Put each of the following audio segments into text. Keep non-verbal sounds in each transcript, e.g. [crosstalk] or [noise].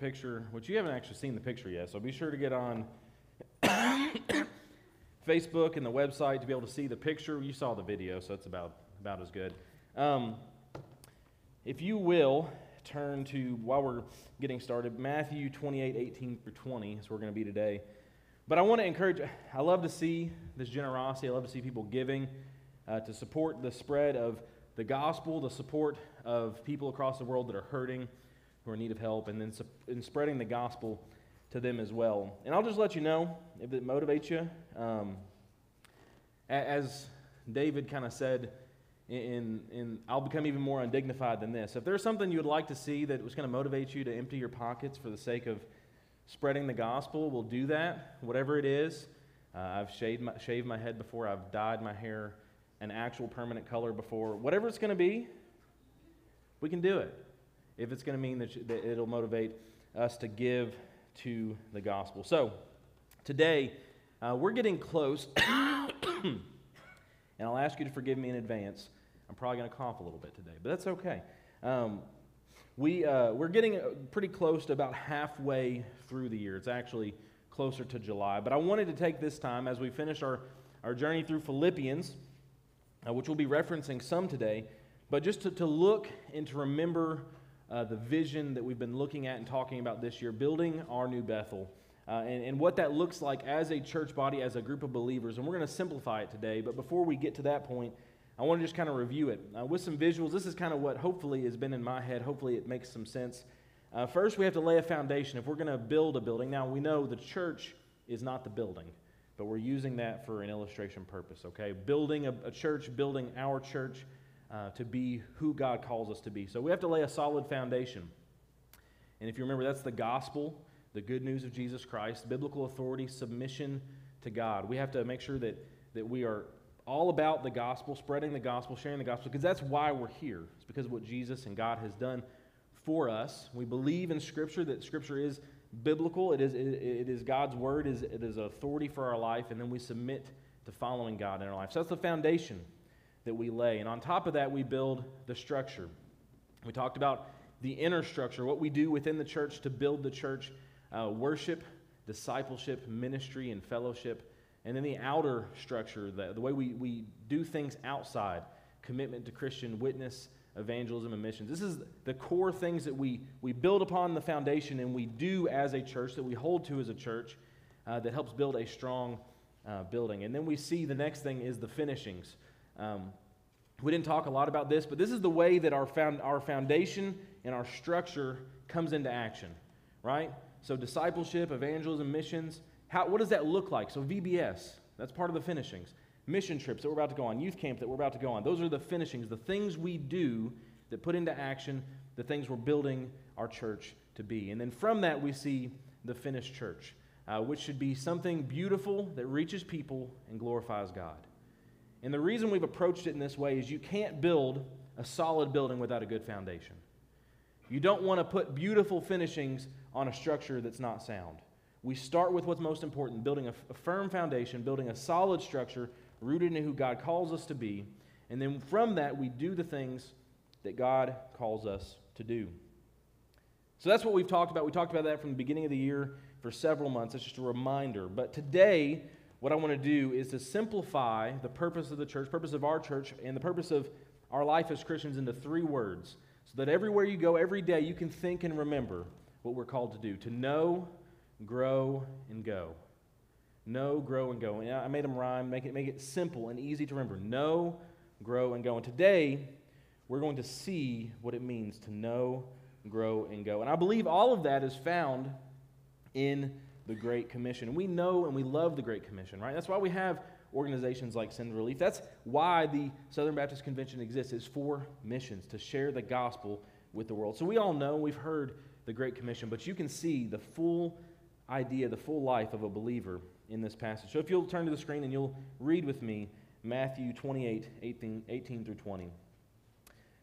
picture, which you haven't actually seen the picture yet, so be sure to get on [coughs] Facebook and the website to be able to see the picture. You saw the video, so it's about, about as good. Um, if you will, turn to, while we're getting started, Matthew 28 18 through 20 is where we're going to be today. But I want to encourage, I love to see this generosity. I love to see people giving uh, to support the spread of the gospel, the support of people across the world that are hurting, who are in need of help, and then in spreading the gospel to them as well. And I'll just let you know if it motivates you. Um, as David kind of said, in, in I'll become even more undignified than this. If there's something you would like to see that was going to motivate you to empty your pockets for the sake of spreading the gospel, we'll do that, whatever it is. Uh, I've shaved my, shaved my head before, I've dyed my hair an actual permanent color before. Whatever it's going to be, we can do it. If it's going to mean that, that it'll motivate us to give to the gospel. So, today, uh, we're getting close, [coughs] and I'll ask you to forgive me in advance. I'm probably going to cough a little bit today, but that's okay. Um, we, uh, we're getting uh, pretty close to about halfway through the year. It's actually closer to July. But I wanted to take this time as we finish our, our journey through Philippians, uh, which we'll be referencing some today, but just to, to look and to remember uh, the vision that we've been looking at and talking about this year, building our new Bethel. Uh, and, and what that looks like as a church body, as a group of believers. And we're going to simplify it today. But before we get to that point, I want to just kind of review it uh, with some visuals. This is kind of what hopefully has been in my head. Hopefully, it makes some sense. Uh, first, we have to lay a foundation. If we're going to build a building, now we know the church is not the building, but we're using that for an illustration purpose, okay? Building a, a church, building our church uh, to be who God calls us to be. So we have to lay a solid foundation. And if you remember, that's the gospel, the good news of Jesus Christ, biblical authority, submission to God. We have to make sure that, that we are all about the gospel, spreading the gospel, sharing the gospel, because that's why we're here. It's because of what Jesus and God has done for us. We believe in Scripture, that Scripture is biblical, it is, it is God's word, it is, it is authority for our life, and then we submit to following God in our life. So that's the foundation that we lay. And on top of that, we build the structure. We talked about the inner structure, what we do within the church to build the church uh, worship, discipleship, ministry, and fellowship. And then the outer structure, the, the way we, we do things outside commitment to Christian witness, evangelism, and missions. This is the core things that we, we build upon the foundation and we do as a church, that we hold to as a church, uh, that helps build a strong uh, building. And then we see the next thing is the finishings. Um, we didn't talk a lot about this, but this is the way that our, found, our foundation and our structure comes into action, right? So, discipleship, evangelism, missions, how, what does that look like? So, VBS, that's part of the finishings. Mission trips that we're about to go on, youth camp that we're about to go on, those are the finishings, the things we do that put into action the things we're building our church to be. And then from that, we see the finished church, uh, which should be something beautiful that reaches people and glorifies God. And the reason we've approached it in this way is you can't build a solid building without a good foundation. You don't want to put beautiful finishings on a structure that's not sound. We start with what's most important building a, firm foundation, building a solid structure rooted in who God calls us to be. And then from that, we do the things that God calls us to do. So that's what we've talked about. We talked about that from the beginning of the year for several months. It's just a reminder. But today, what I want to do is to simplify the purpose of the church, purpose of our church, and the purpose of our life as Christians into three words so that everywhere you go, every day, you can think and remember what we're called to do to know, grow, and go. Know, grow, and go. And I made them rhyme, make it, make it simple and easy to remember. Know, grow, and go. And today, we're going to see what it means to know, grow, and go. And I believe all of that is found in the Great Commission. We know and we love the Great Commission, right? That's why we have organizations like Send Relief. That's why the Southern Baptist Convention exists, is for missions, to share the gospel with the world. So we all know, we've heard the Great Commission, but you can see the full idea, the full life of a believer in this passage. So if you'll turn to the screen and you'll read with me Matthew 28, 18, 18 through 20.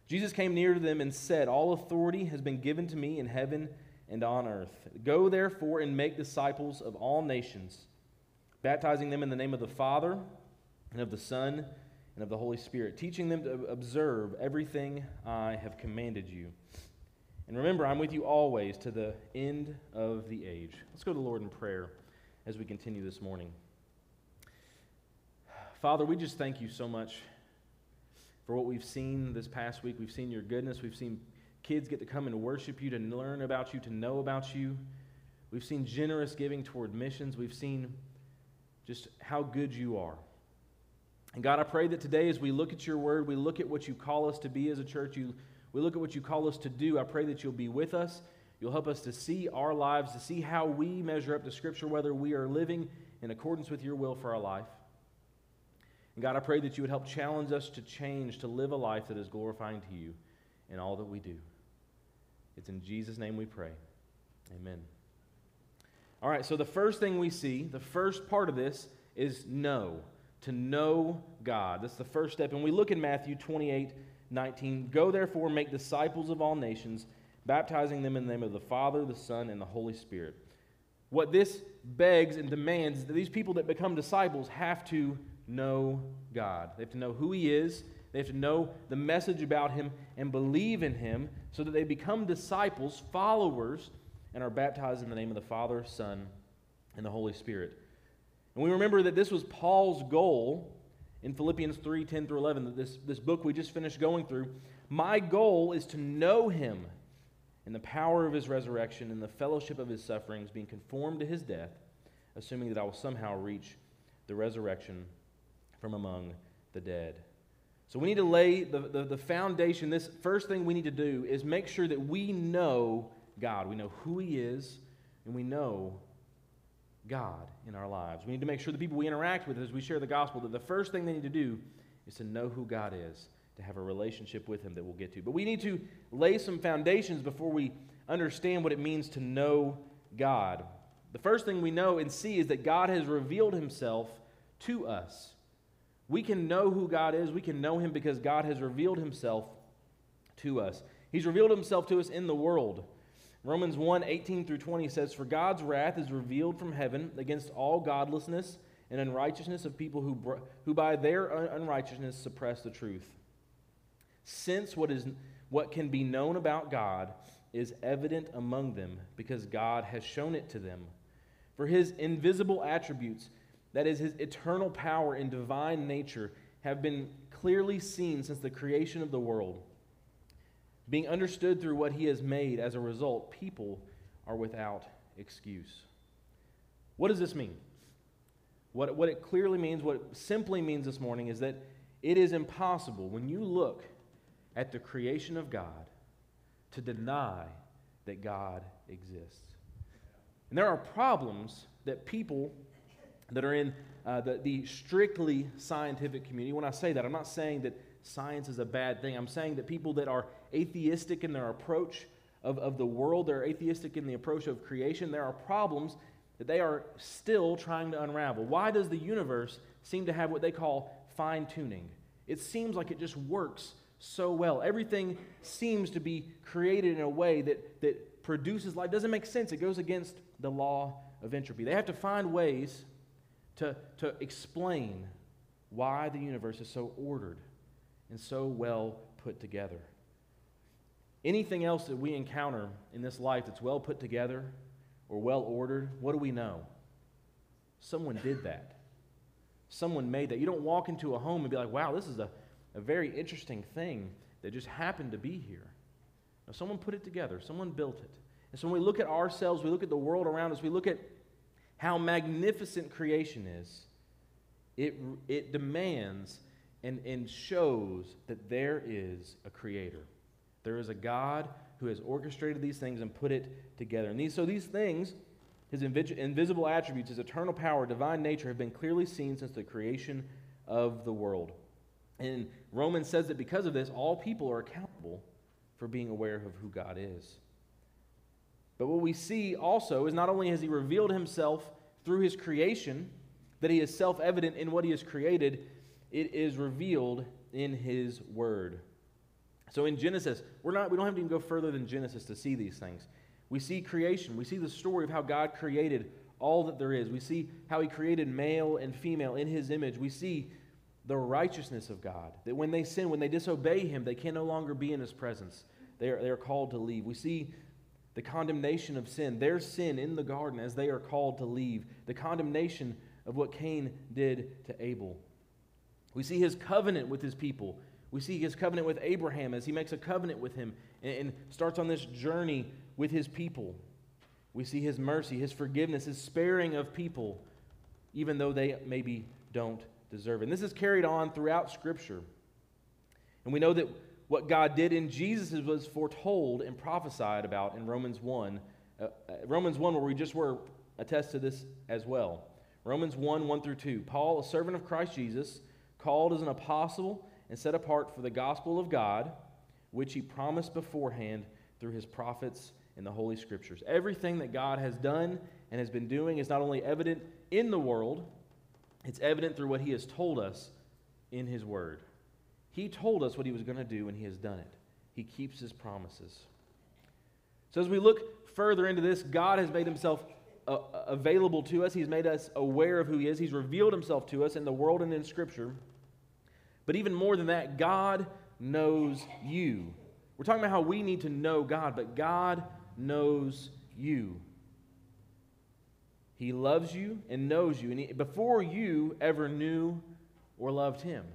Jesus came near to them and said, All authority has been given to me in heaven and on earth. Go therefore and make disciples of all nations, baptizing them in the name of the Father and of the Son and of the Holy Spirit, teaching them to observe everything I have commanded you. And remember, I'm with you always to the end of the age. Let's go to the Lord in prayer as we continue this morning. Father, we just thank you so much for what we've seen this past week. We've seen your goodness. We've seen kids get to come and worship you, to learn about you, to know about you. We've seen generous giving toward missions. We've seen just how good you are. And God, I pray that today, as we look at your word, we look at what you call us to be as a church, you, we look at what you call us to do. I pray that you'll be with us. You'll help us to see our lives, to see how we measure up to Scripture, whether we are living in accordance with your will for our life. And God, I pray that you would help challenge us to change, to live a life that is glorifying to you in all that we do. It's in Jesus' name we pray. Amen. All right, so the first thing we see, the first part of this is know, to know God. That's the first step. And we look in Matthew 28 19. Go therefore, make disciples of all nations, baptizing them in the name of the Father, the Son, and the Holy Spirit. What this begs and demands is that these people that become disciples have to know God. They have to know who He is, they have to know the message about Him and believe in Him so that they become disciples, followers, and are baptized in the name of the Father, Son, and the Holy Spirit. And we remember that this was Paul's goal in Philippians 3 10 through 11, this, this book we just finished going through. My goal is to know Him in the power of His resurrection, and the fellowship of His sufferings, being conformed to His death, assuming that I will somehow reach the resurrection from among the dead. So we need to lay the, the, the, foundation. This first thing we need to do is make sure that we know God. We know who He is, and we know God in our lives. We need to make sure the people we interact with as we share the gospel that the first thing they need to do is to know who God is, to have a relationship with Him that we'll get to. But we need to lay some foundations before we understand what it means to know God. The first thing we know and see is that God has revealed Himself to us. We can know who God is. We can know Him because God has revealed Himself to us. He's revealed Himself to us in the world. Romans 1 18 through 20 says, For God's wrath is revealed from heaven against all godlessness and unrighteousness of people who, who by their unrighteousness suppress the truth. Since what, is, what can be known about God is evident among them, because God has shown it to them. For his invisible attributes, that is, his eternal power and divine nature, have been clearly seen since the creation of the world being understood through what he has made. As a result, people are without excuse. What does this mean? What, what it clearly means, what it simply means this morning, is that it is impossible when you look at the creation of God to deny that God exists. And there are problems that people that are in uh, the, the strictly scientific community, when I say that, I'm not saying that science is a bad thing. I'm saying that people that are atheistic in their approach of, of the world, they're atheistic in the approach of creation, there are problems that they are still trying to unravel. Why does the universe seem to have what they call fine tuning? It seems like it just works so well. Everything seems to be created in a way that, that produces life. It doesn't make sense. It goes against the law of entropy. They have to find ways to, to explain why the universe is so ordered and so well put together. Anything else that we encounter in this life that's well put together or well ordered, what do we know? Someone did that. Someone made that. You don't walk into a home and be like, wow, this is a, a very interesting thing that just happened to be here. Now, someone put it together, someone built it. And so when we look at ourselves, we look at the world around us, we look at how magnificent creation is, it, it demands and, and shows that there is a creator. There is a God who has orchestrated these things and put it together. And these, so these things, his invisible attributes, his eternal power, divine nature, have been clearly seen since the creation of the world. And Romans says that because of this, all people are accountable for being aware of who God is. But what we see also is not only has he revealed himself through his creation, that he is self evident in what he has created, it is revealed in his word. So in Genesis, we're not, we don't have to even go further than Genesis to see these things. We see creation. We see the story of how God created all that there is. We see how he created male and female in his image. We see the righteousness of God, that when they sin, when they disobey him, they can no longer be in his presence. they are, they are called to leave. We see the condemnation of sin, their sin in the garden as they are called to leave, the condemnation of what Cain did to Abel. We see his covenant with his people. We see his covenant with Abraham as he makes a covenant with him and, starts on this journey with his people. We see his mercy, his forgiveness, his sparing of people, even though they maybe don't deserve it. And this is carried on throughout Scripture. And we know that what God did in Jesus was foretold and prophesied about in Romans 1. Uh, uh Romans 1, where we just were, attest to this as well. Romans 1 1 through 2. Paul, a servant of Christ Jesus, called as an apostle and set apart for the gospel of God, which he promised beforehand through his prophets in the Holy Scriptures. Everything that God has done and has been doing is not only evident in the world, it's evident through what he has told us in his word. He told us what he was going to do, and he has done it. He keeps his promises. So, as we look further into this, God has made himself uh, available to us. He's made us aware of who he is. He's revealed himself to us in the world and in Scripture. But even more than that, God knows you. We're talking about how we need to know God, but God knows you. He loves you and knows you, and he, before you ever knew or loved him.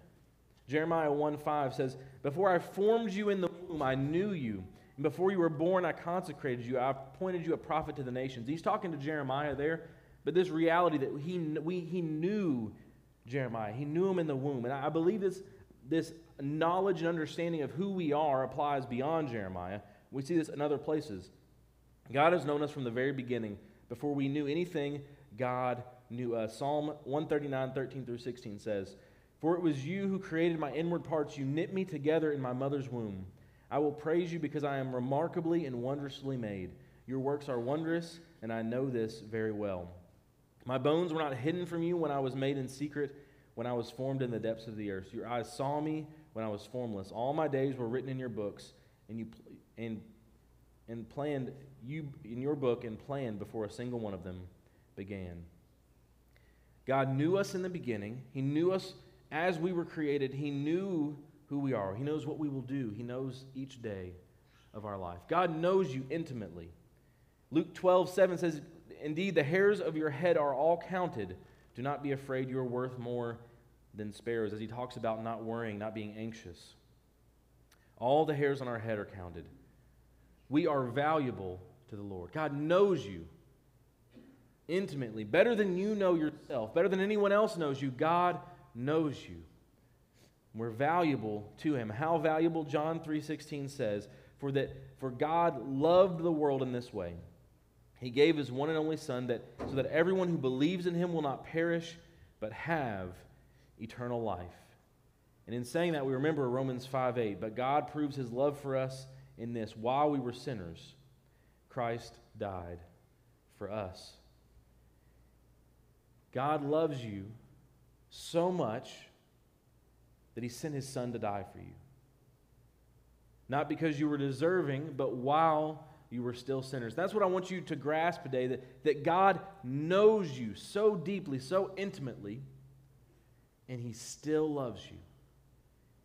Jeremiah 1 5 says, Before I formed you in the womb, I knew you. And before you were born, I consecrated you. I appointed you a prophet to the nations. He's talking to Jeremiah there, but this reality that he, we, he knew Jeremiah, he knew him in the womb. And I believe this, this knowledge and understanding of who we are applies beyond Jeremiah. We see this in other places. God has known us from the very beginning. Before we knew anything, God knew us. Psalm 139, 13 through 16 says, For it was you who created my inward parts. You knit me together in my mother's womb. I will praise you because I am remarkably and wondrously made. Your works are wondrous, and I know this very well. My bones were not hidden from you when I was made in secret, when I was formed in the depths of the earth. Your eyes saw me when I was formless. All my days were written in your books, and you and and planned you in your book and planned before a single one of them began. God knew us in the beginning. He knew us as we were created. He knew who we are. He knows what we will do. He knows each day of our life. God knows you intimately. Luke 12, 7 says, Indeed, the hairs of your head are all counted. Do not be afraid, you are worth more than sparrows, as he talks about not worrying, not being anxious. All the hairs on our head are counted. We are valuable to the Lord. God knows you intimately, better than you know yourself, better than anyone else knows you. God knows you. We're valuable to him. How valuable? John 3:16 says, "For that for God loved the world in this way. He gave his one and only son that so that everyone who believes in him will not perish but have eternal life." And in saying that, we remember Romans 5:8, "But God proves his love for us in this while we were sinners, Christ died for us. God loves you so much that he sent his son to die for you. Not because you were deserving, but while you were still sinners. That's what I want you to grasp today that, that God knows you so deeply, so intimately, and he still loves you.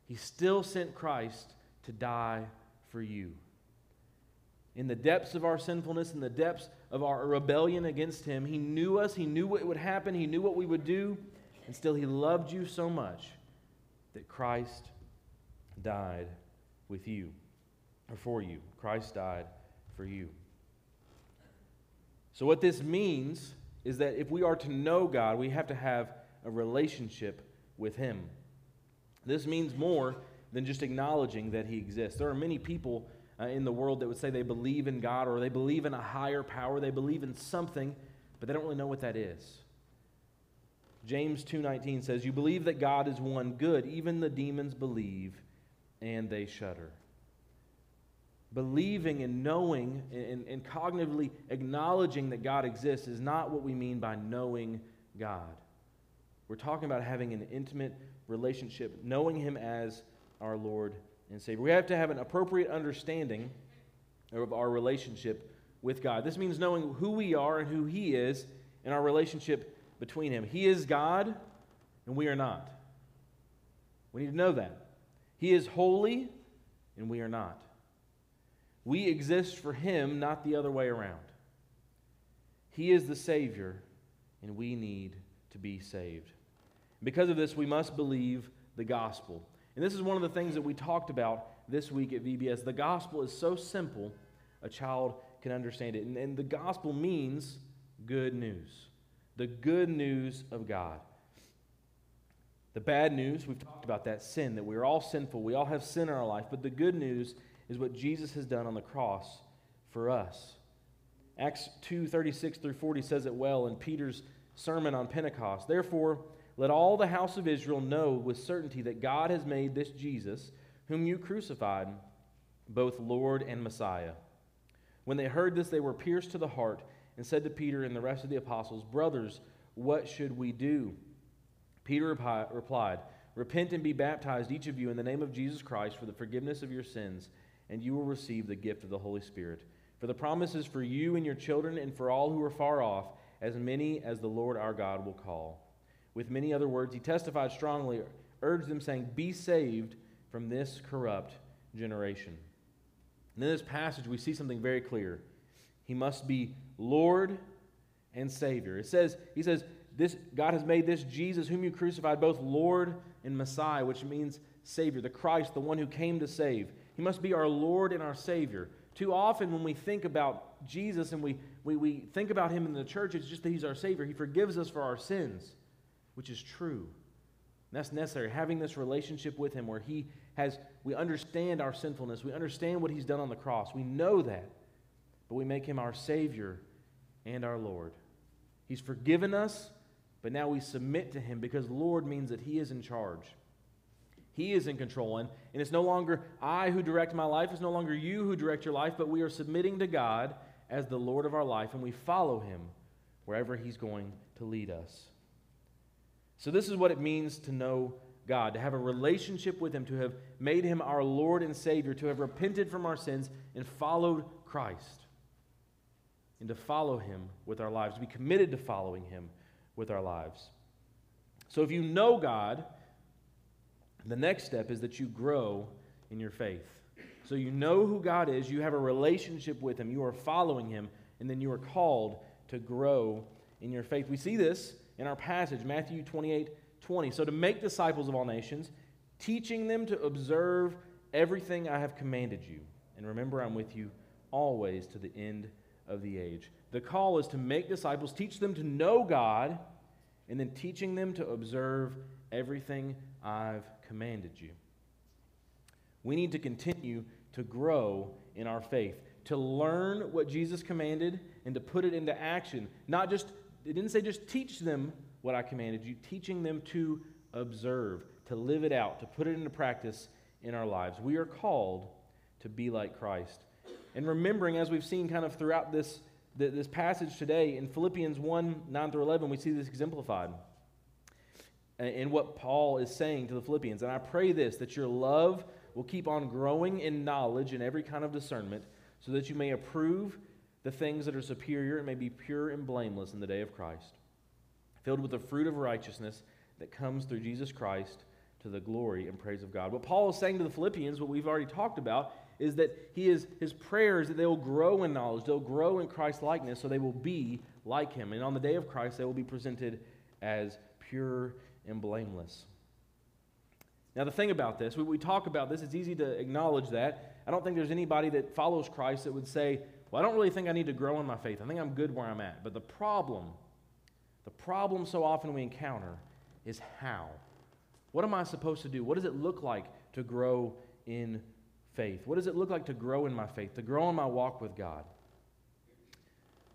He still sent Christ to die for you. In the depths of our sinfulness, in the depths of our rebellion against Him, He knew us, He knew what would happen, He knew what we would do, and still He loved you so much that Christ died with you, or for you. Christ died for you. So, what this means is that if we are to know God, we have to have a relationship with Him. This means more than just acknowledging that He exists. There are many people uh, in the world that would say they believe in God or they believe in a higher power, they believe in something, but they don't really know what that is. James 2:19 says, "You believe that God is one good, even the demons believe and they shudder." Believing and knowing and, and cognitively acknowledging that God exists is not what we mean by knowing God. We're talking about having an intimate relationship, knowing Him as our Lord and Savior. We have to have an appropriate understanding of our relationship with God. This means knowing who we are and who He is in our relationship between Him. He is God, and we are not. We need to know that. He is holy, and we are not. We exist for Him, not the other way around. He is the Savior, and we need to be saved. Because of this, we must believe the gospel. And this is one of the things that we talked about this week at VBS. The gospel is so simple, a child can understand it. And, and the gospel means good news the good news of God. The bad news, we've talked about that sin, that we're all sinful. We all have sin in our life. But the good news is what Jesus has done on the cross for us. Acts 2 36 through 40 says it well in Peter's sermon on Pentecost. Therefore, let all the house of Israel know with certainty that God has made this Jesus, whom you crucified, both Lord and Messiah. When they heard this, they were pierced to the heart and said to Peter and the rest of the apostles, Brothers, what should we do? Peter replied, Repent and be baptized, each of you, in the name of Jesus Christ for the forgiveness of your sins, and you will receive the gift of the Holy Spirit. For the promise is for you and your children and for all who are far off, as many as the Lord our God will call. With many other words, he testified strongly, urged them, saying, Be saved from this corrupt generation. And in this passage, we see something very clear. He must be Lord and Savior. It says, He says, this, God has made this Jesus, whom you crucified, both Lord and Messiah, which means Savior, the Christ, the one who came to save. He must be our Lord and our Savior. Too often, when we think about Jesus and we, we, we think about Him in the church, it's just that He's our Savior. He forgives us for our sins which is true. And that's necessary. Having this relationship with Him where He has, we understand our sinfulness, we understand what He's done on the cross, we know that, but we make Him our Savior and our Lord. He's forgiven us, but now we submit to Him because Lord means that He is in charge. He is in control. And, and it's no longer I who direct my life, it's no longer you who direct your life, but we are submitting to God as the Lord of our life, and we follow Him wherever He's going to lead us. So, this is what it means to know God, to have a relationship with Him, to have made Him our Lord and Savior, to have repented from our sins and followed Christ, and to follow Him with our lives, to be committed to following Him with our lives. So, if you know God, the next step is that you grow in your faith. So, you know who God is, you have a relationship with Him, you are following Him, and then you are called to grow in your faith. We see this in our passage, Matthew 28 20. So to make disciples of all nations, teaching them to observe everything I have commanded you. And remember, I'm with you always to the end of the age. The call is to make disciples, teach them to know God, and then teaching them to observe everything I've commanded you. We need to continue to grow in our faith, to learn what Jesus commanded and to put it into action, not just it didn't say just teach them what I commanded you, teaching them to observe, to live it out, to put it into practice in our lives. We are called to be like Christ. And remembering, as we've seen kind of throughout this, this passage today, in Philippians 1 9 through 11, we see this exemplified in what Paul is saying to the Philippians. And I pray this, that your love will keep on growing in knowledge and every kind of discernment, so that you may approve the things that are superior and may be pure and blameless in the day of Christ, filled with the fruit of righteousness that comes through Jesus Christ to the glory and praise of God. What Paul is saying to the Philippians, what we've already talked about, is that he is, his prayer is that they will grow in knowledge, they'll grow in Christ's likeness, so they will be like him. And on the day of Christ, they will be presented as pure and blameless. Now, the thing about this, we, we talk about this, it's easy to acknowledge that. I don't think there's anybody that follows Christ that would say, well, I don't really think I need to grow in my faith. I think I'm good where I'm at. But the problem, the problem so often we encounter is how. What am I supposed to do? What does it look like to grow in faith? What does it look like to grow in my faith, to grow in my walk with God?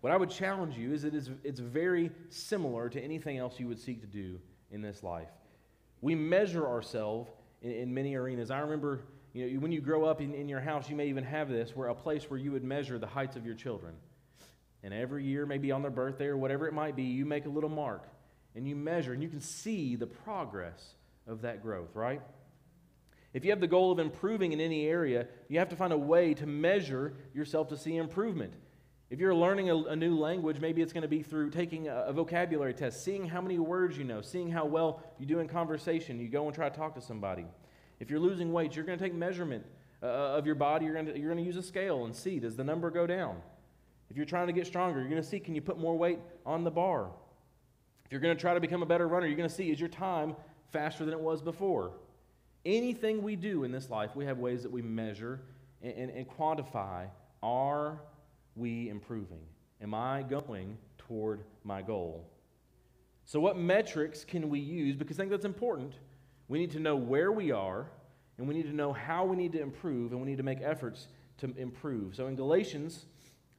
What I would challenge you is it's, it's very similar to anything else you would seek to do in this life. We measure ourselves in, in many arenas. I remember you know, when you grow up in, in your house, you may even have this, where a place where you would measure the heights of your children. And every year, maybe on their birthday or whatever it might be, you make a little mark and you measure, and you can see the progress of that growth, right? If you have the goal of improving in any area, you have to find a way to measure yourself to see improvement. If you're learning a, a new language, maybe it's going to be through taking a, a, vocabulary test, seeing how many words you know, seeing how well you do in conversation. You go and try to talk to somebody. If you're losing weight, you're going to take measurement uh, of your body, you're going you're to use a scale and see does the number go down? If you're trying to get stronger, you're going to see can you put more weight on the bar? If you're going to try to become a better runner, you're going to see is your time faster than it was before? Anything we do in this life, we have ways that we measure and, and, and quantify are we improving? Am I going toward my goal? So, what metrics can we use? Because I think that's important. We need to know where we are, and we need to know how we need to improve, and we need to make efforts to improve. So, in Galatians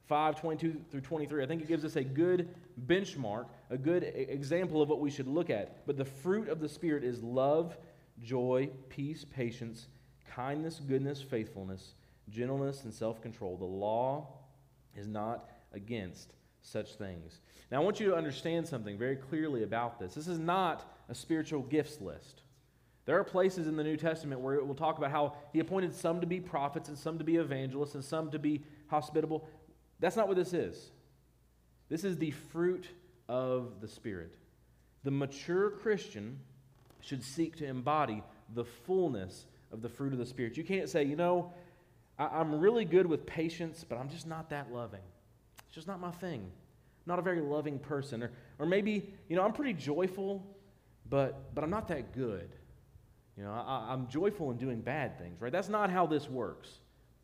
5 22 through 23, I think it gives us a good benchmark, a good example of what we should look at. But the fruit of the Spirit is love, joy, peace, patience, kindness, goodness, faithfulness, gentleness, and self control. The law is not against such things. Now, I want you to understand something very clearly about this. This is not a spiritual gifts list. There are places in the New Testament where it will talk about how he appointed some to be prophets and some to be evangelists and some to be hospitable. That's not what this is. This is the fruit of the Spirit. The mature Christian should seek to embody the fullness of the fruit of the Spirit. You can't say, you know, I, am really good with patience, but I'm just not that loving. It's just not my thing. not a very loving person. Or, or maybe, you know, I'm pretty joyful, but, but I'm not that good. You know, I, I'm joyful in doing bad things, right? That's not how this works.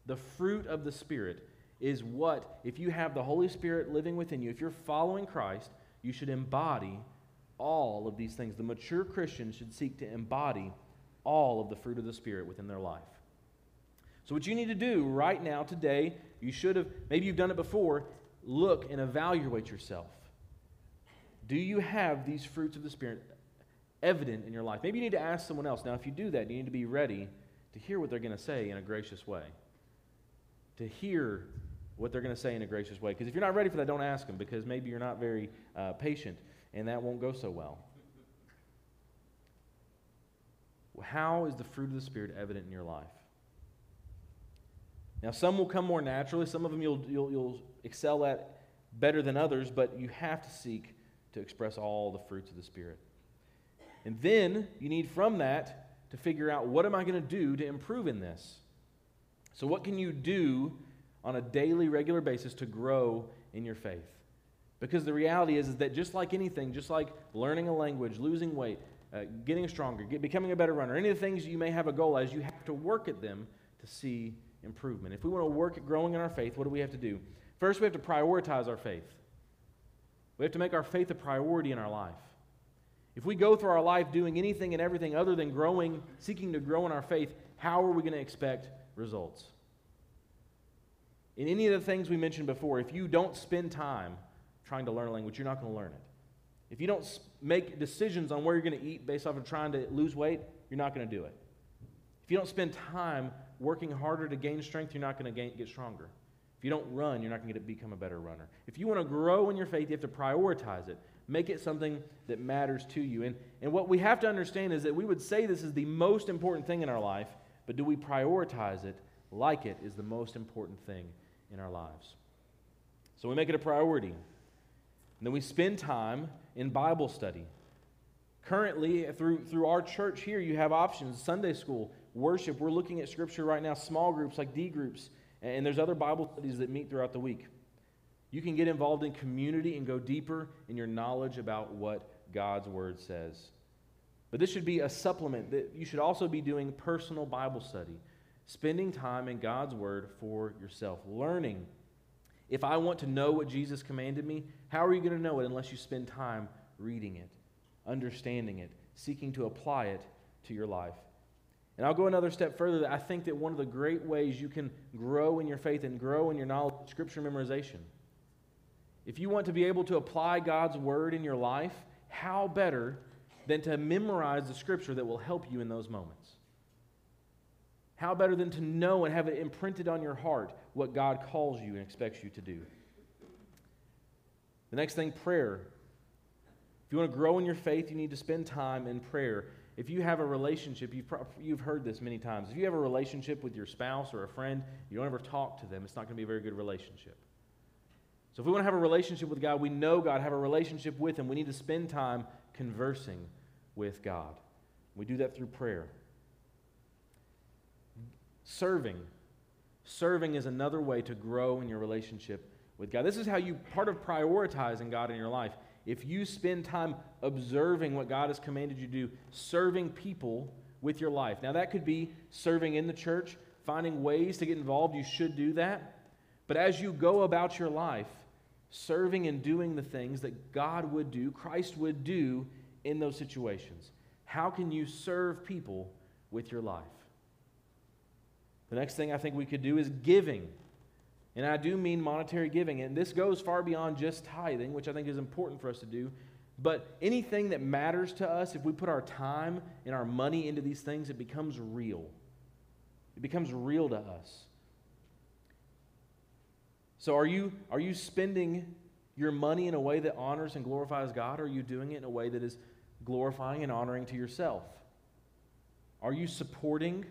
The fruit of the Spirit is what, if you have the Holy Spirit living within you, if you're following Christ, you should embody all of these things. The mature Christian should seek to embody all of the fruit of the Spirit within their life. So, what you need to do right now, today, you should have, maybe you've done it before, look and evaluate yourself. Do you have these fruits of the Spirit evident in your life? Maybe you need to ask someone else. Now, if you do that, you need to be ready to hear what they're going to say in a gracious way. To hear what they're going to say in a gracious way. Because if you're not ready for that, don't ask them because maybe you're not very uh, patient and that won't go so well. How is the fruit of the Spirit evident in your life? Now, some will come more naturally. Some of them you'll, you'll, you'll excel at better than others, but you have to seek to express all the fruits of the Spirit. And then you need from that to figure out what am I going to do to improve in this? So, what can you do on a daily, regular basis to grow in your faith? Because the reality is, is that just like anything, just like learning a language, losing weight, uh, getting stronger, get, becoming a better runner, any of the things you may have a goal as, you have to work at them to see improvement. If we want to work at growing in our faith, what do we have to do? First, we have to prioritize our faith. We have to make our faith a priority in our life. If we go through our life doing anything and everything other than growing, seeking to grow in our faith, how are we going to expect results? In any of the things we mentioned before, if you don't spend time trying to learn a language, you're not going to learn it. If you don't make decisions on where you're going to eat based off of trying to lose weight, you're not going to do it. If you don't spend time working harder to gain strength, you're not going to get stronger. If you don't run, you're not going to become a better runner. If you want to grow in your faith, you have to prioritize it. Make it something that matters to you. And, and what we have to understand is that we would say this is the most important thing in our life, but do we prioritize it like it is the most important thing in our lives? So we make it a priority. And then we spend time in Bible study. Currently, through, through our church here, you have options Sunday school, worship. We're looking at scripture right now, small groups like D groups, and there's other Bible studies that meet throughout the week. You can get involved in community and go deeper in your knowledge about what God's word says. But this should be a supplement that you should also be doing personal Bible study, spending time in God's word for yourself, learning. If I want to know what Jesus commanded me, how are you going to know it unless you spend time reading it, understanding it, seeking to apply it to your life? And I'll go another step further. I think that one of the great ways you can grow in your faith and grow in your knowledge is scripture memorization. If you want to be able to apply God's word in your life, how better than to memorize the scripture that will help you in those moments? How better than to know and have it imprinted on your heart what God calls you and expects you to do? The next thing, prayer. If you want to grow in your faith, you need to spend time in prayer. If you have a relationship, you've, you've heard this many times. If you have a relationship with your spouse or a friend, you don't ever talk to them, it's not going to be a very good relationship. So if we want to have a relationship with God, we know God, have a relationship with Him, we need to spend time conversing with God. We do that through prayer. Serving. Serving is another way to grow in your relationship with God. This is how you, part of prioritizing God in your life. If you spend time observing what God has commanded you to do, serving people with your life. Now, that could be serving in the church, finding ways to get involved. You should do that. But as you go about your life, serving and doing the things that God would do, Christ would do in those situations, how can you serve people with your life? The next thing I think we could do is giving. And I do mean monetary giving. And this goes far beyond just tithing, which I think is important for us to do. But anything that matters to us, if we put our time and our money into these things, it becomes real. It becomes real to us. So are you, are you spending your money in a way that honors and glorifies God, or are you doing it in a way that is glorifying and honoring to yourself? Are you supporting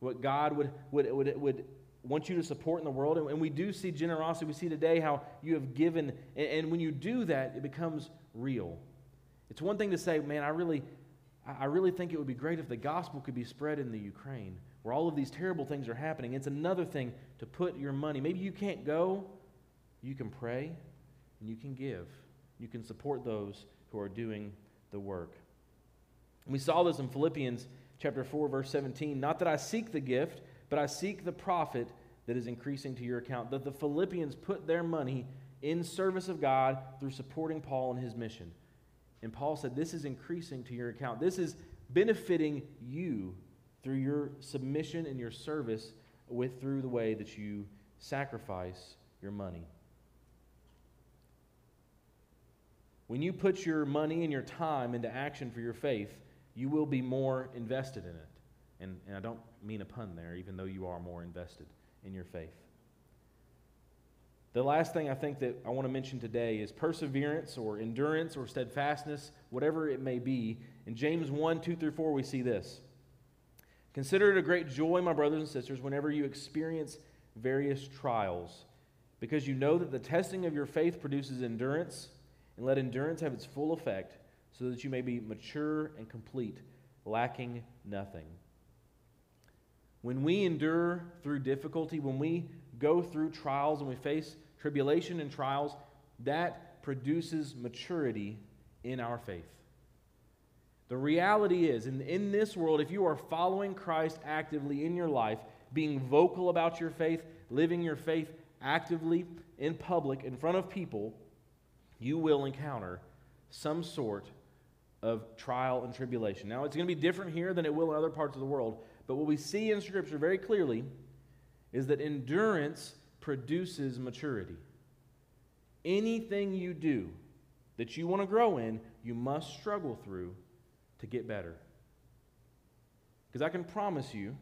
what God would, would, would, would want you to support in the world? And we do see generosity. We see today how you have given. And when you do that, it becomes real. It's one thing to say, man, I really, I really think it would be great if the gospel could be spread in the Ukraine where all of these terrible things are happening. It's another thing to put your money. Maybe you can't go, you can pray and you can give. You can support those who are doing the work. we saw this in Philippians chapter 4 verse 17, not that I seek the gift, but I seek the profit that is increasing to your account. That the Philippians put their money in service of God through supporting Paul and his mission. And Paul said, This is increasing to your account. This is benefiting you through your submission and your service with through the way that you sacrifice your money. When you put your money and your time into action for your faith, you will be more invested in it. And, and I don't mean a pun there, even though you are more invested in your faith. The last thing I think that I want to mention today is perseverance or endurance or steadfastness, whatever it may be. In James 1 2 through 4, we see this. Consider it a great joy, my brothers and sisters, whenever you experience various trials, because you know that the testing of your faith produces endurance, and let endurance have its full effect, so that you may be mature and complete, lacking nothing. When we endure through difficulty, when we go through trials and we face tribulation and trials, that produces maturity in our faith. The reality is, in, in this world, if you are following Christ actively in your life, being vocal about your faith, living your faith actively in public, in front of people, you will encounter some sort of trial and tribulation. Now, it's going to be different here than it will in other parts of the world, but what we see in Scripture very clearly is that endurance produces maturity. Anything you do that you want to grow in, you must struggle through to get better. Because I can promise you,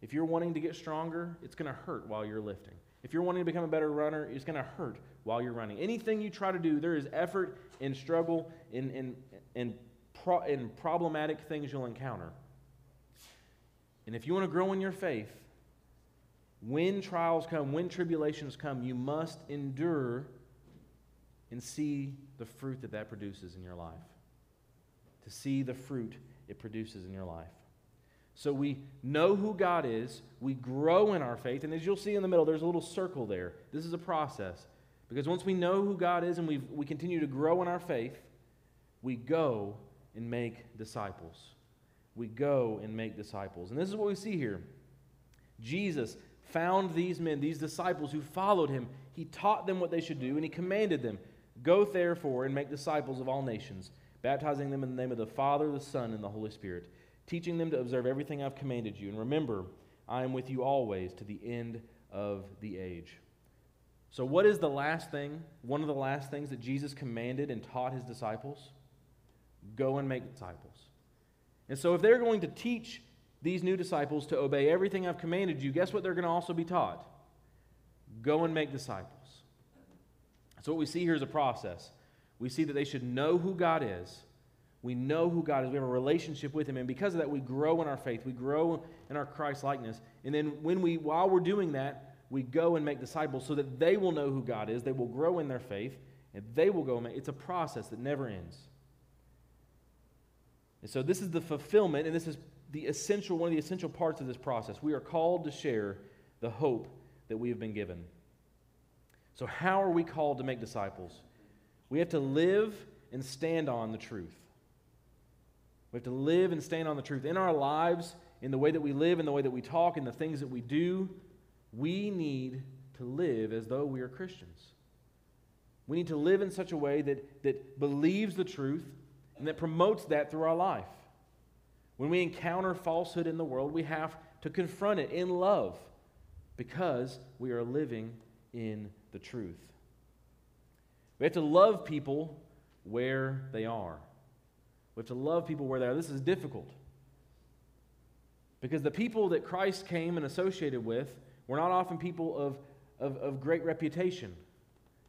if you're wanting to get stronger, it's going to hurt while you're lifting. If you're wanting to become a better runner, it's going to hurt while you're running. Anything you try to do, there is effort and struggle and, and, and, pro, and problematic things you'll encounter. And if you want to grow in your faith, when trials come, when tribulations come, you must endure and see the fruit that that produces in your life. To see the fruit it produces in your life. So we know who God is, we grow in our faith, and as you'll see in the middle, there's a little circle there. This is a process. Because once we know who God is and we we continue to grow in our faith, we go and make disciples. We go and make disciples. And this is what we see here. Jesus found these men, these disciples who followed him. He taught them what they should do, and he commanded them Go therefore and make disciples of all nations, baptizing them in the name of the Father, the Son, and the Holy Spirit, teaching them to observe everything I've commanded you. And remember, I am with you always to the end of the age. So, what is the last thing, one of the last things that Jesus commanded and taught his disciples? Go and make disciples. And so, if they're going to teach these new disciples to obey everything I've commanded you, guess what they're going to also be taught? Go and make disciples. So, what we see here is a process. We see that they should know who God is. We know who God is. We have a relationship with Him. And because of that, we grow in our faith. We grow in our Christ likeness. And then, when we, while we're doing that, we go and make disciples so that they will know who God is. They will grow in their faith. And they will go and make. It's a process that never ends. And so, this is the fulfillment, and this is the essential, one of the essential parts of this process. We are called to share the hope that we have been given. So, how are we called to make disciples? We have to live and stand on the truth. We have to live and stand on the truth. In our lives, in the way that we live, in the way that we talk, in the things that we do, we need to live as though we are Christians. We need to live in such a way that, that believes the truth and that promotes that through our life. When we encounter falsehood in the world, we have to confront it in love because we are living in the truth. We have to love people where they are. We have to love people where they are. This is difficult. Because the people that Christ came and associated with were not often people of, of, of great reputation.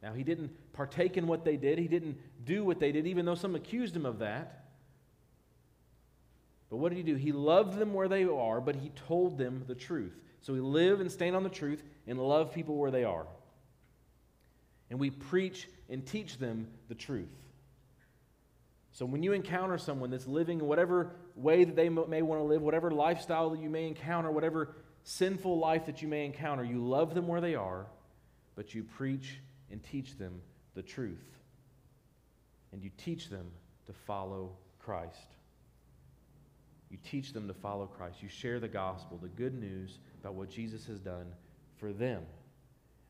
Now, he didn't partake in what they did, he didn't do what they did, even though some accused him of that. But what did he do? He loved them where they are, but he told them the truth. So we live and stand on the truth and love people where they are. And we preach and teach them the truth. So when you encounter someone that's living in whatever way that they may want to live, whatever lifestyle that you may encounter, whatever sinful life that you may encounter, you love them where they are, but you preach and teach them the truth. And you teach them to follow Christ. You teach them to follow Christ. You share the gospel, the good news about what Jesus has done for them.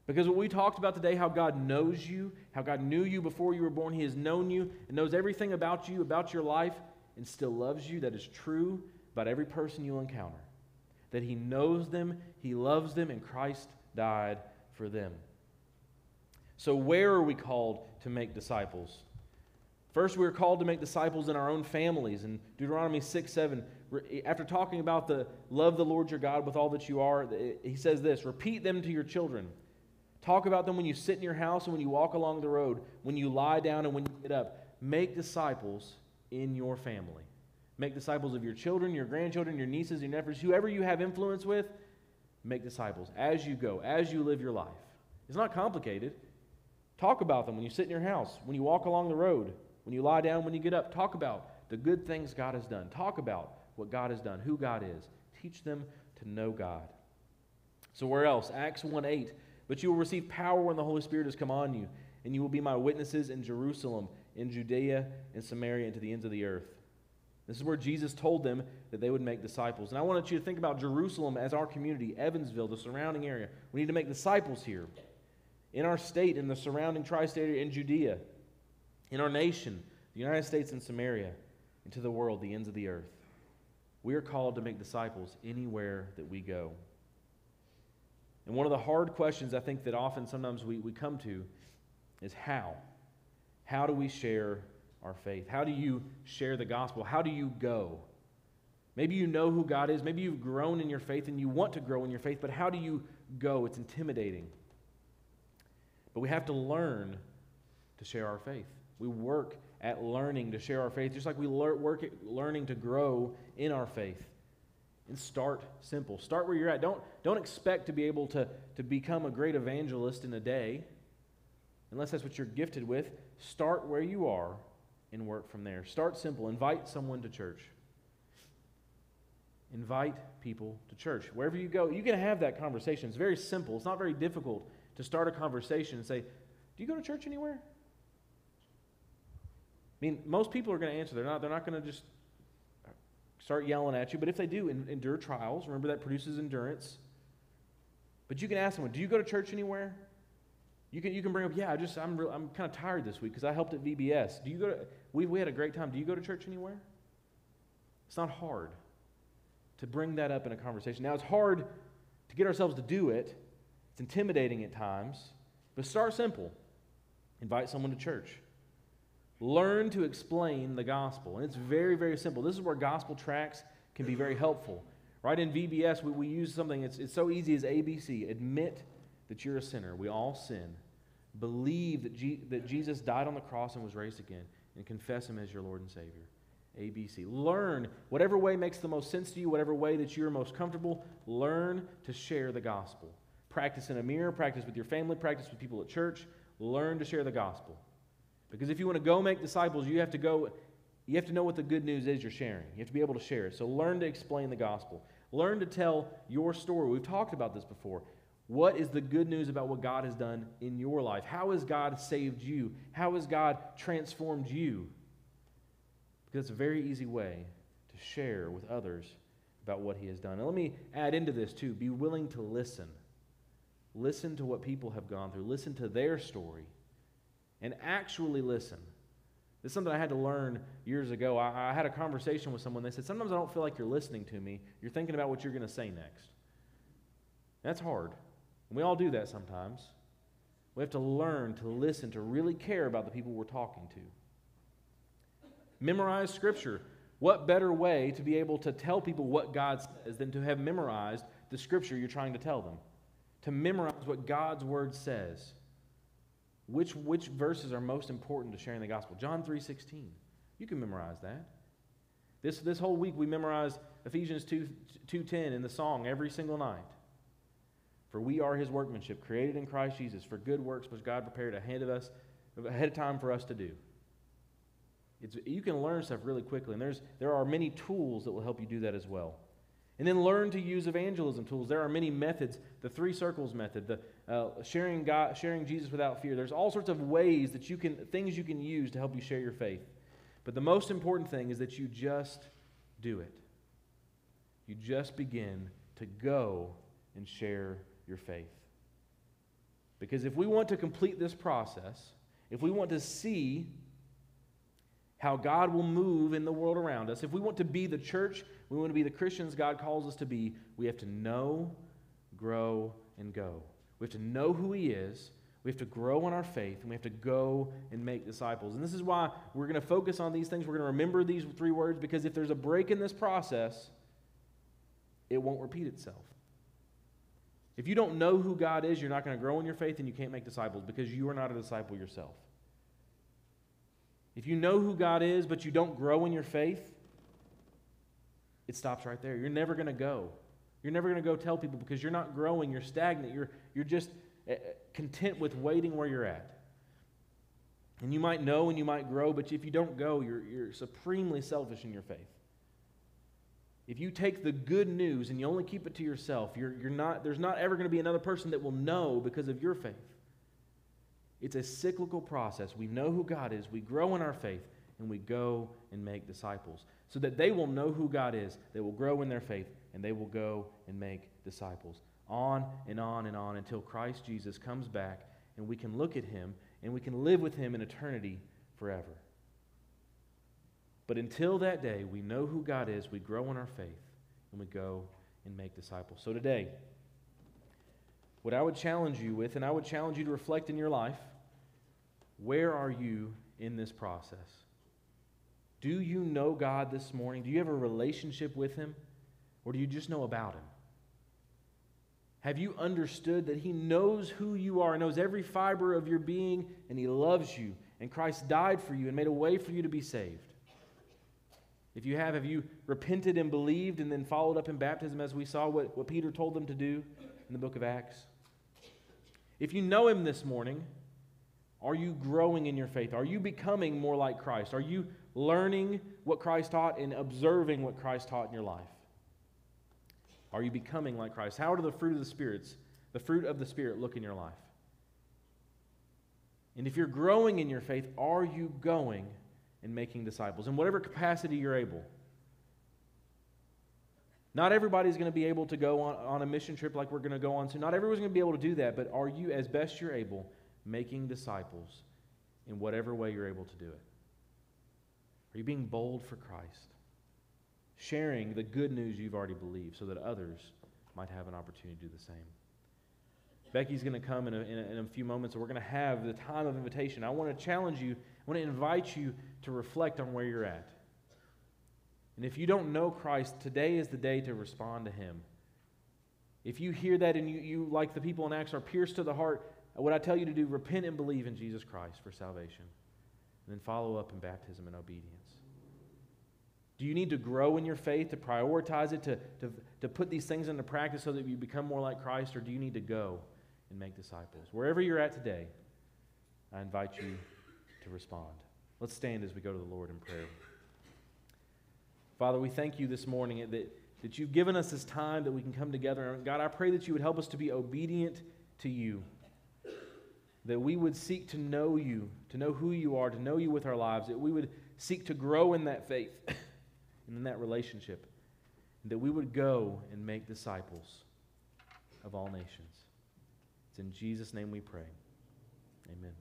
Because what we talked about today, how God knows you, how God knew you before you were born, He has known you and knows everything about you, about your life, and still loves you. That is true about every person you'll encounter. That He knows them, He loves them, and Christ died for them. So, where are we called to make disciples? First, we are called to make disciples in our own families. In Deuteronomy 6 7, after talking about the love the Lord your God with all that you are, he says this repeat them to your children. Talk about them when you sit in your house and when you walk along the road, when you lie down and when you get up. Make disciples in your family. Make disciples of your children, your grandchildren, your nieces, your nephews, whoever you have influence with. Make disciples as you go, as you live your life. It's not complicated. Talk about them when you sit in your house, when you walk along the road, when you lie down, when you get up. Talk about the good things God has done. Talk about what God has done, who God is. Teach them to know God. So, where else? Acts 1 8. But you will receive power when the Holy Spirit has come on you, and you will be my witnesses in Jerusalem, in Judea, and Samaria, and to the ends of the earth. This is where Jesus told them that they would make disciples. And I want you to think about Jerusalem as our community, Evansville, the surrounding area. We need to make disciples here in our state, in the surrounding tri state area, in Judea, in our nation, the United States and Samaria, and to the world, the ends of the earth. We are called to make disciples anywhere that we go. And one of the hard questions I think that often sometimes we, we come to is how? How do we share our faith? How do you share the gospel? How do you go? Maybe you know who God is. Maybe you've grown in your faith and you want to grow in your faith, but how do you go? It's intimidating. But we have to learn to share our faith. We work at learning to share our faith, just like we work at learning to grow in our faith. And start simple. Start where you're at. Don't, don't expect to be able to, to become a great evangelist in a day, unless that's what you're gifted with. Start where you are and work from there. Start simple. Invite someone to church. Invite people to church. Wherever you go, you can have that conversation. It's very simple, it's not very difficult to start a conversation and say, Do you go to church anywhere? I mean, most people are going to answer. They're not, they're not going to just start yelling at you. But if they do, endure trials. Remember that produces endurance. But you can ask someone, Do you go to church anywhere? You can, you can bring up, yeah, I just, I'm, I'm kind of tired this week because I helped at VBS. Do you go to, we, we had a great time. Do you go to church anywhere? It's not hard to bring that up in a conversation. Now, it's hard to get ourselves to do it it's intimidating at times, but start simple. Invite someone to church. Learn to explain the gospel. And it's very, very simple. This is where gospel tracts can be very helpful. Right in VBS, we, we use something, it's, it's so easy as ABC. Admit that you're a sinner. We all sin. Believe that, G, that Jesus died on the cross and was raised again, and confess him as your Lord and Savior. ABC. Learn whatever way makes the most sense to you, whatever way that you're most comfortable, learn to share the gospel. Practice in a mirror, practice with your family, practice with people at church. Learn to share the gospel. Because if you want to go make disciples, you have to go you have to know what the good news is you're sharing. You have to be able to share it. So learn to explain the gospel. Learn to tell your story. We've talked about this before. What is the good news about what God has done in your life? How has God saved you? How has God transformed you? Because it's a very easy way to share with others about what He has done. And let me add into this, too be willing to listen. Listen to what people have gone through, listen to their story, and actually listen. This is something I had to learn years ago. I, I, had a conversation with someone. They said, Sometimes I don't feel like you're listening to me. You're thinking about what you're going to say next. That's hard. And we all do that sometimes. We have to learn to listen, to really care about the people we're talking to. Memorize Scripture. What better way to be able to tell people what God says than to have memorized the Scripture you're trying to tell them? To memorize what God's Word says. Which, which verses are most important to sharing the gospel? John 3.16. You can memorize that. This, this whole week we memorized Ephesians 2, 2.10 in the song every single night. For we are his workmanship, created in Christ Jesus for good works which God prepared ahead of us, ahead of time for us to do. It's, you can learn stuff really quickly, and there's, there are many tools that will help you do that as well. And then learn to use evangelism tools. There are many methods. The three circles method, the uh, sharing God, sharing Jesus without fear. There's all sorts of ways that you can, things you can use to help you share your faith. But the most important thing is that you just do it. You just begin to go and share your faith. Because if we want to complete this process, if we want to see how God will move in the world around us, if we want to be the church, we want to be the Christians God calls us to be, we have to know, grow, and go. We have to know who He is. We have to grow in our faith, and we have to go and make disciples. And this is why we're going to focus on these things. We're going to remember these three words because if there's a break in this process, it won't repeat itself. If you don't know who God is, you're not going to grow in your faith and you can't make disciples because you are not a disciple yourself. If you know who God is, but you don't grow in your faith, it stops right there. You're never going to go. You're never going to go tell people because you're not growing. You're stagnant. You're, you're just eh, eh, content with waiting where you're at. And you might know and you might grow, but if you don't go, you're, you're supremely selfish in your faith. If you take the good news and you only keep it to yourself, you're, you're not, there's not ever going to be another person that will know because of your faith. It's a cyclical process. We know who God is, we grow in our faith, and we go and make disciples so that they will know who God is, they will grow in their faith, and they will go and make disciples. On and on and on until Christ Jesus comes back and we can look at him and we can live with him in eternity forever. But until that day, we know who God is, we grow in our faith, and we go and make disciples. So today, what I would challenge you with, and I would challenge you to reflect in your life, where are you in this process? Do you know God this morning? Do you have a relationship with Him? Or do you just know about Him? Have you understood that He knows who you are, knows every fiber of your being, and He loves you, and Christ died for you and made a way for you to be saved? If you have, have you repented and believed and then followed up in baptism as we saw what, what Peter told them to do in the book of Acts? If you know Him this morning, are you growing in your faith? Are you becoming more like Christ? Are you learning what Christ taught and observing what Christ taught in your life? Are you becoming like Christ? How do the fruit of the spirits, the fruit of the spirit look in your life? And if you're growing in your faith, are you going and making disciples in whatever capacity you're able? Not everybody's going to be able to go on, on a mission trip like we're going to go on soon. Not everyone's going to be able to do that, but are you, as best you're able, making disciples in whatever way you're able to do it? Are you being bold for Christ? Sharing the good news you've already believed so that others might have an opportunity to do the same. Becky's going to come in a, in, a, in a, few moments, and we're going to have the time of invitation. I want to challenge you, I want to invite you to reflect on where you're at. And if you don't know Christ, today is the day to respond to Him. If you hear that and you, you like the people in Acts, are pierced to the heart, what I tell you to do, repent and believe in Jesus Christ for salvation. And then follow up in baptism and obedience. Do you need to grow in your faith, to prioritize it, to, to, to put these things into practice so that you become more like Christ, or do you need to go and make disciples? Wherever you're at today, I invite you to respond. Let's stand as we go to the Lord in prayer. Father, we thank you this morning that, that you've given us this time that we can come together. God, I pray that you would help us to be obedient to you, that we would seek to know you, to know who you are, to know you with our lives, that we would seek to grow in that faith [coughs] and in that relationship, and that we would go and make disciples of all nations. It's in Jesus' name we pray. Amen.